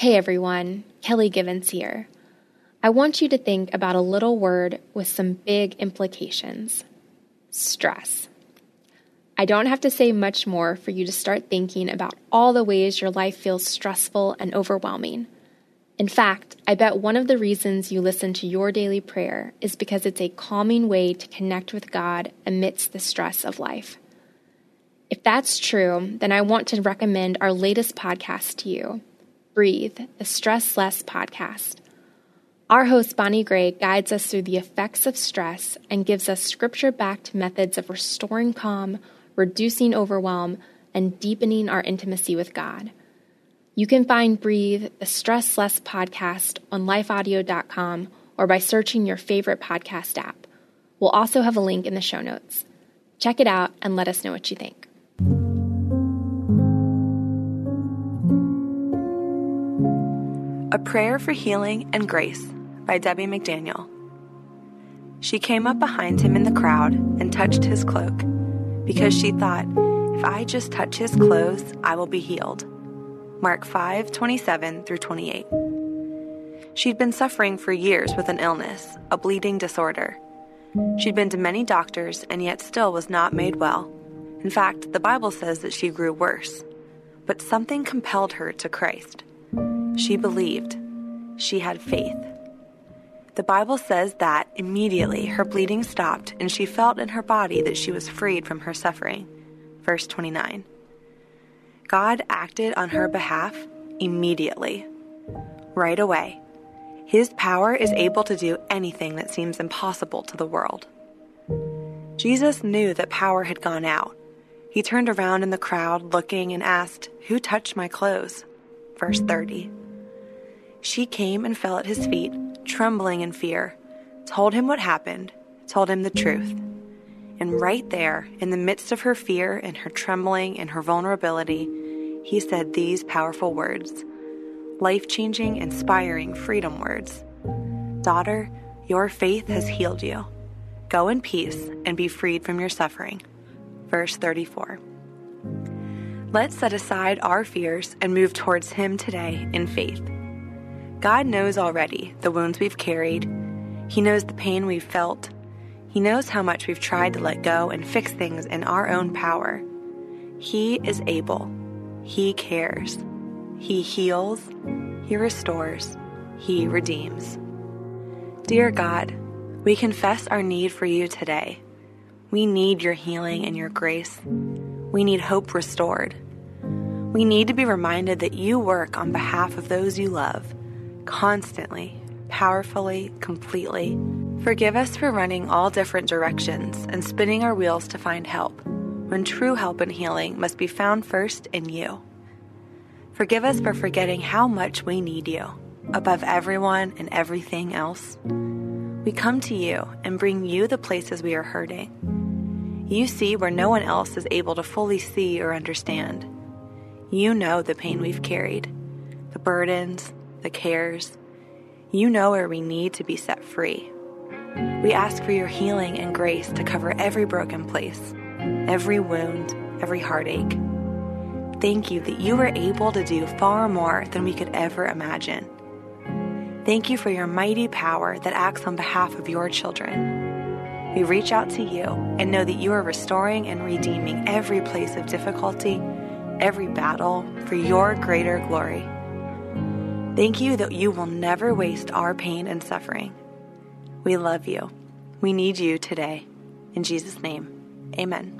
Hey everyone, Kelly Givens here. I want you to think about a little word with some big implications stress. I don't have to say much more for you to start thinking about all the ways your life feels stressful and overwhelming. In fact, I bet one of the reasons you listen to your daily prayer is because it's a calming way to connect with God amidst the stress of life. If that's true, then I want to recommend our latest podcast to you Breathe, the Stress Less podcast. Our host, Bonnie Gray, guides us through the effects of stress and gives us scripture backed methods of restoring calm, reducing overwhelm, and deepening our intimacy with God. You can find Breathe, the Stress Less podcast, on lifeaudio.com or by searching your favorite podcast app. We'll also have a link in the show notes. Check it out and let us know what you think. A Prayer for Healing and Grace by Debbie McDaniel. She came up behind him in the crowd and touched his cloak, because she thought, if I just touch his clothes, I will be healed. Mark 5 27 through 28. She'd been suffering for years with an illness, a bleeding disorder. She'd been to many doctors and yet still was not made well. In fact, the Bible says that she grew worse. But something compelled her to Christ. She believed. She had faith. The Bible says that immediately her bleeding stopped and she felt in her body that she was freed from her suffering. Verse 29. God acted on her behalf immediately, right away. His power is able to do anything that seems impossible to the world. Jesus knew that power had gone out. He turned around in the crowd looking and asked, Who touched my clothes? Verse 30. She came and fell at his feet, trembling in fear, told him what happened, told him the truth. And right there, in the midst of her fear and her trembling and her vulnerability, he said these powerful words life changing, inspiring freedom words Daughter, your faith has healed you. Go in peace and be freed from your suffering. Verse 34. Let's set aside our fears and move towards Him today in faith. God knows already the wounds we've carried. He knows the pain we've felt. He knows how much we've tried to let go and fix things in our own power. He is able. He cares. He heals. He restores. He redeems. Dear God, we confess our need for you today. We need your healing and your grace. We need hope restored. We need to be reminded that you work on behalf of those you love constantly, powerfully, completely. Forgive us for running all different directions and spinning our wheels to find help, when true help and healing must be found first in you. Forgive us for forgetting how much we need you, above everyone and everything else. We come to you and bring you the places we are hurting. You see where no one else is able to fully see or understand. You know the pain we've carried, the burdens, the cares. You know where we need to be set free. We ask for your healing and grace to cover every broken place, every wound, every heartache. Thank you that you were able to do far more than we could ever imagine. Thank you for your mighty power that acts on behalf of your children. We reach out to you and know that you are restoring and redeeming every place of difficulty, every battle for your greater glory. Thank you that you will never waste our pain and suffering. We love you. We need you today. In Jesus' name, amen.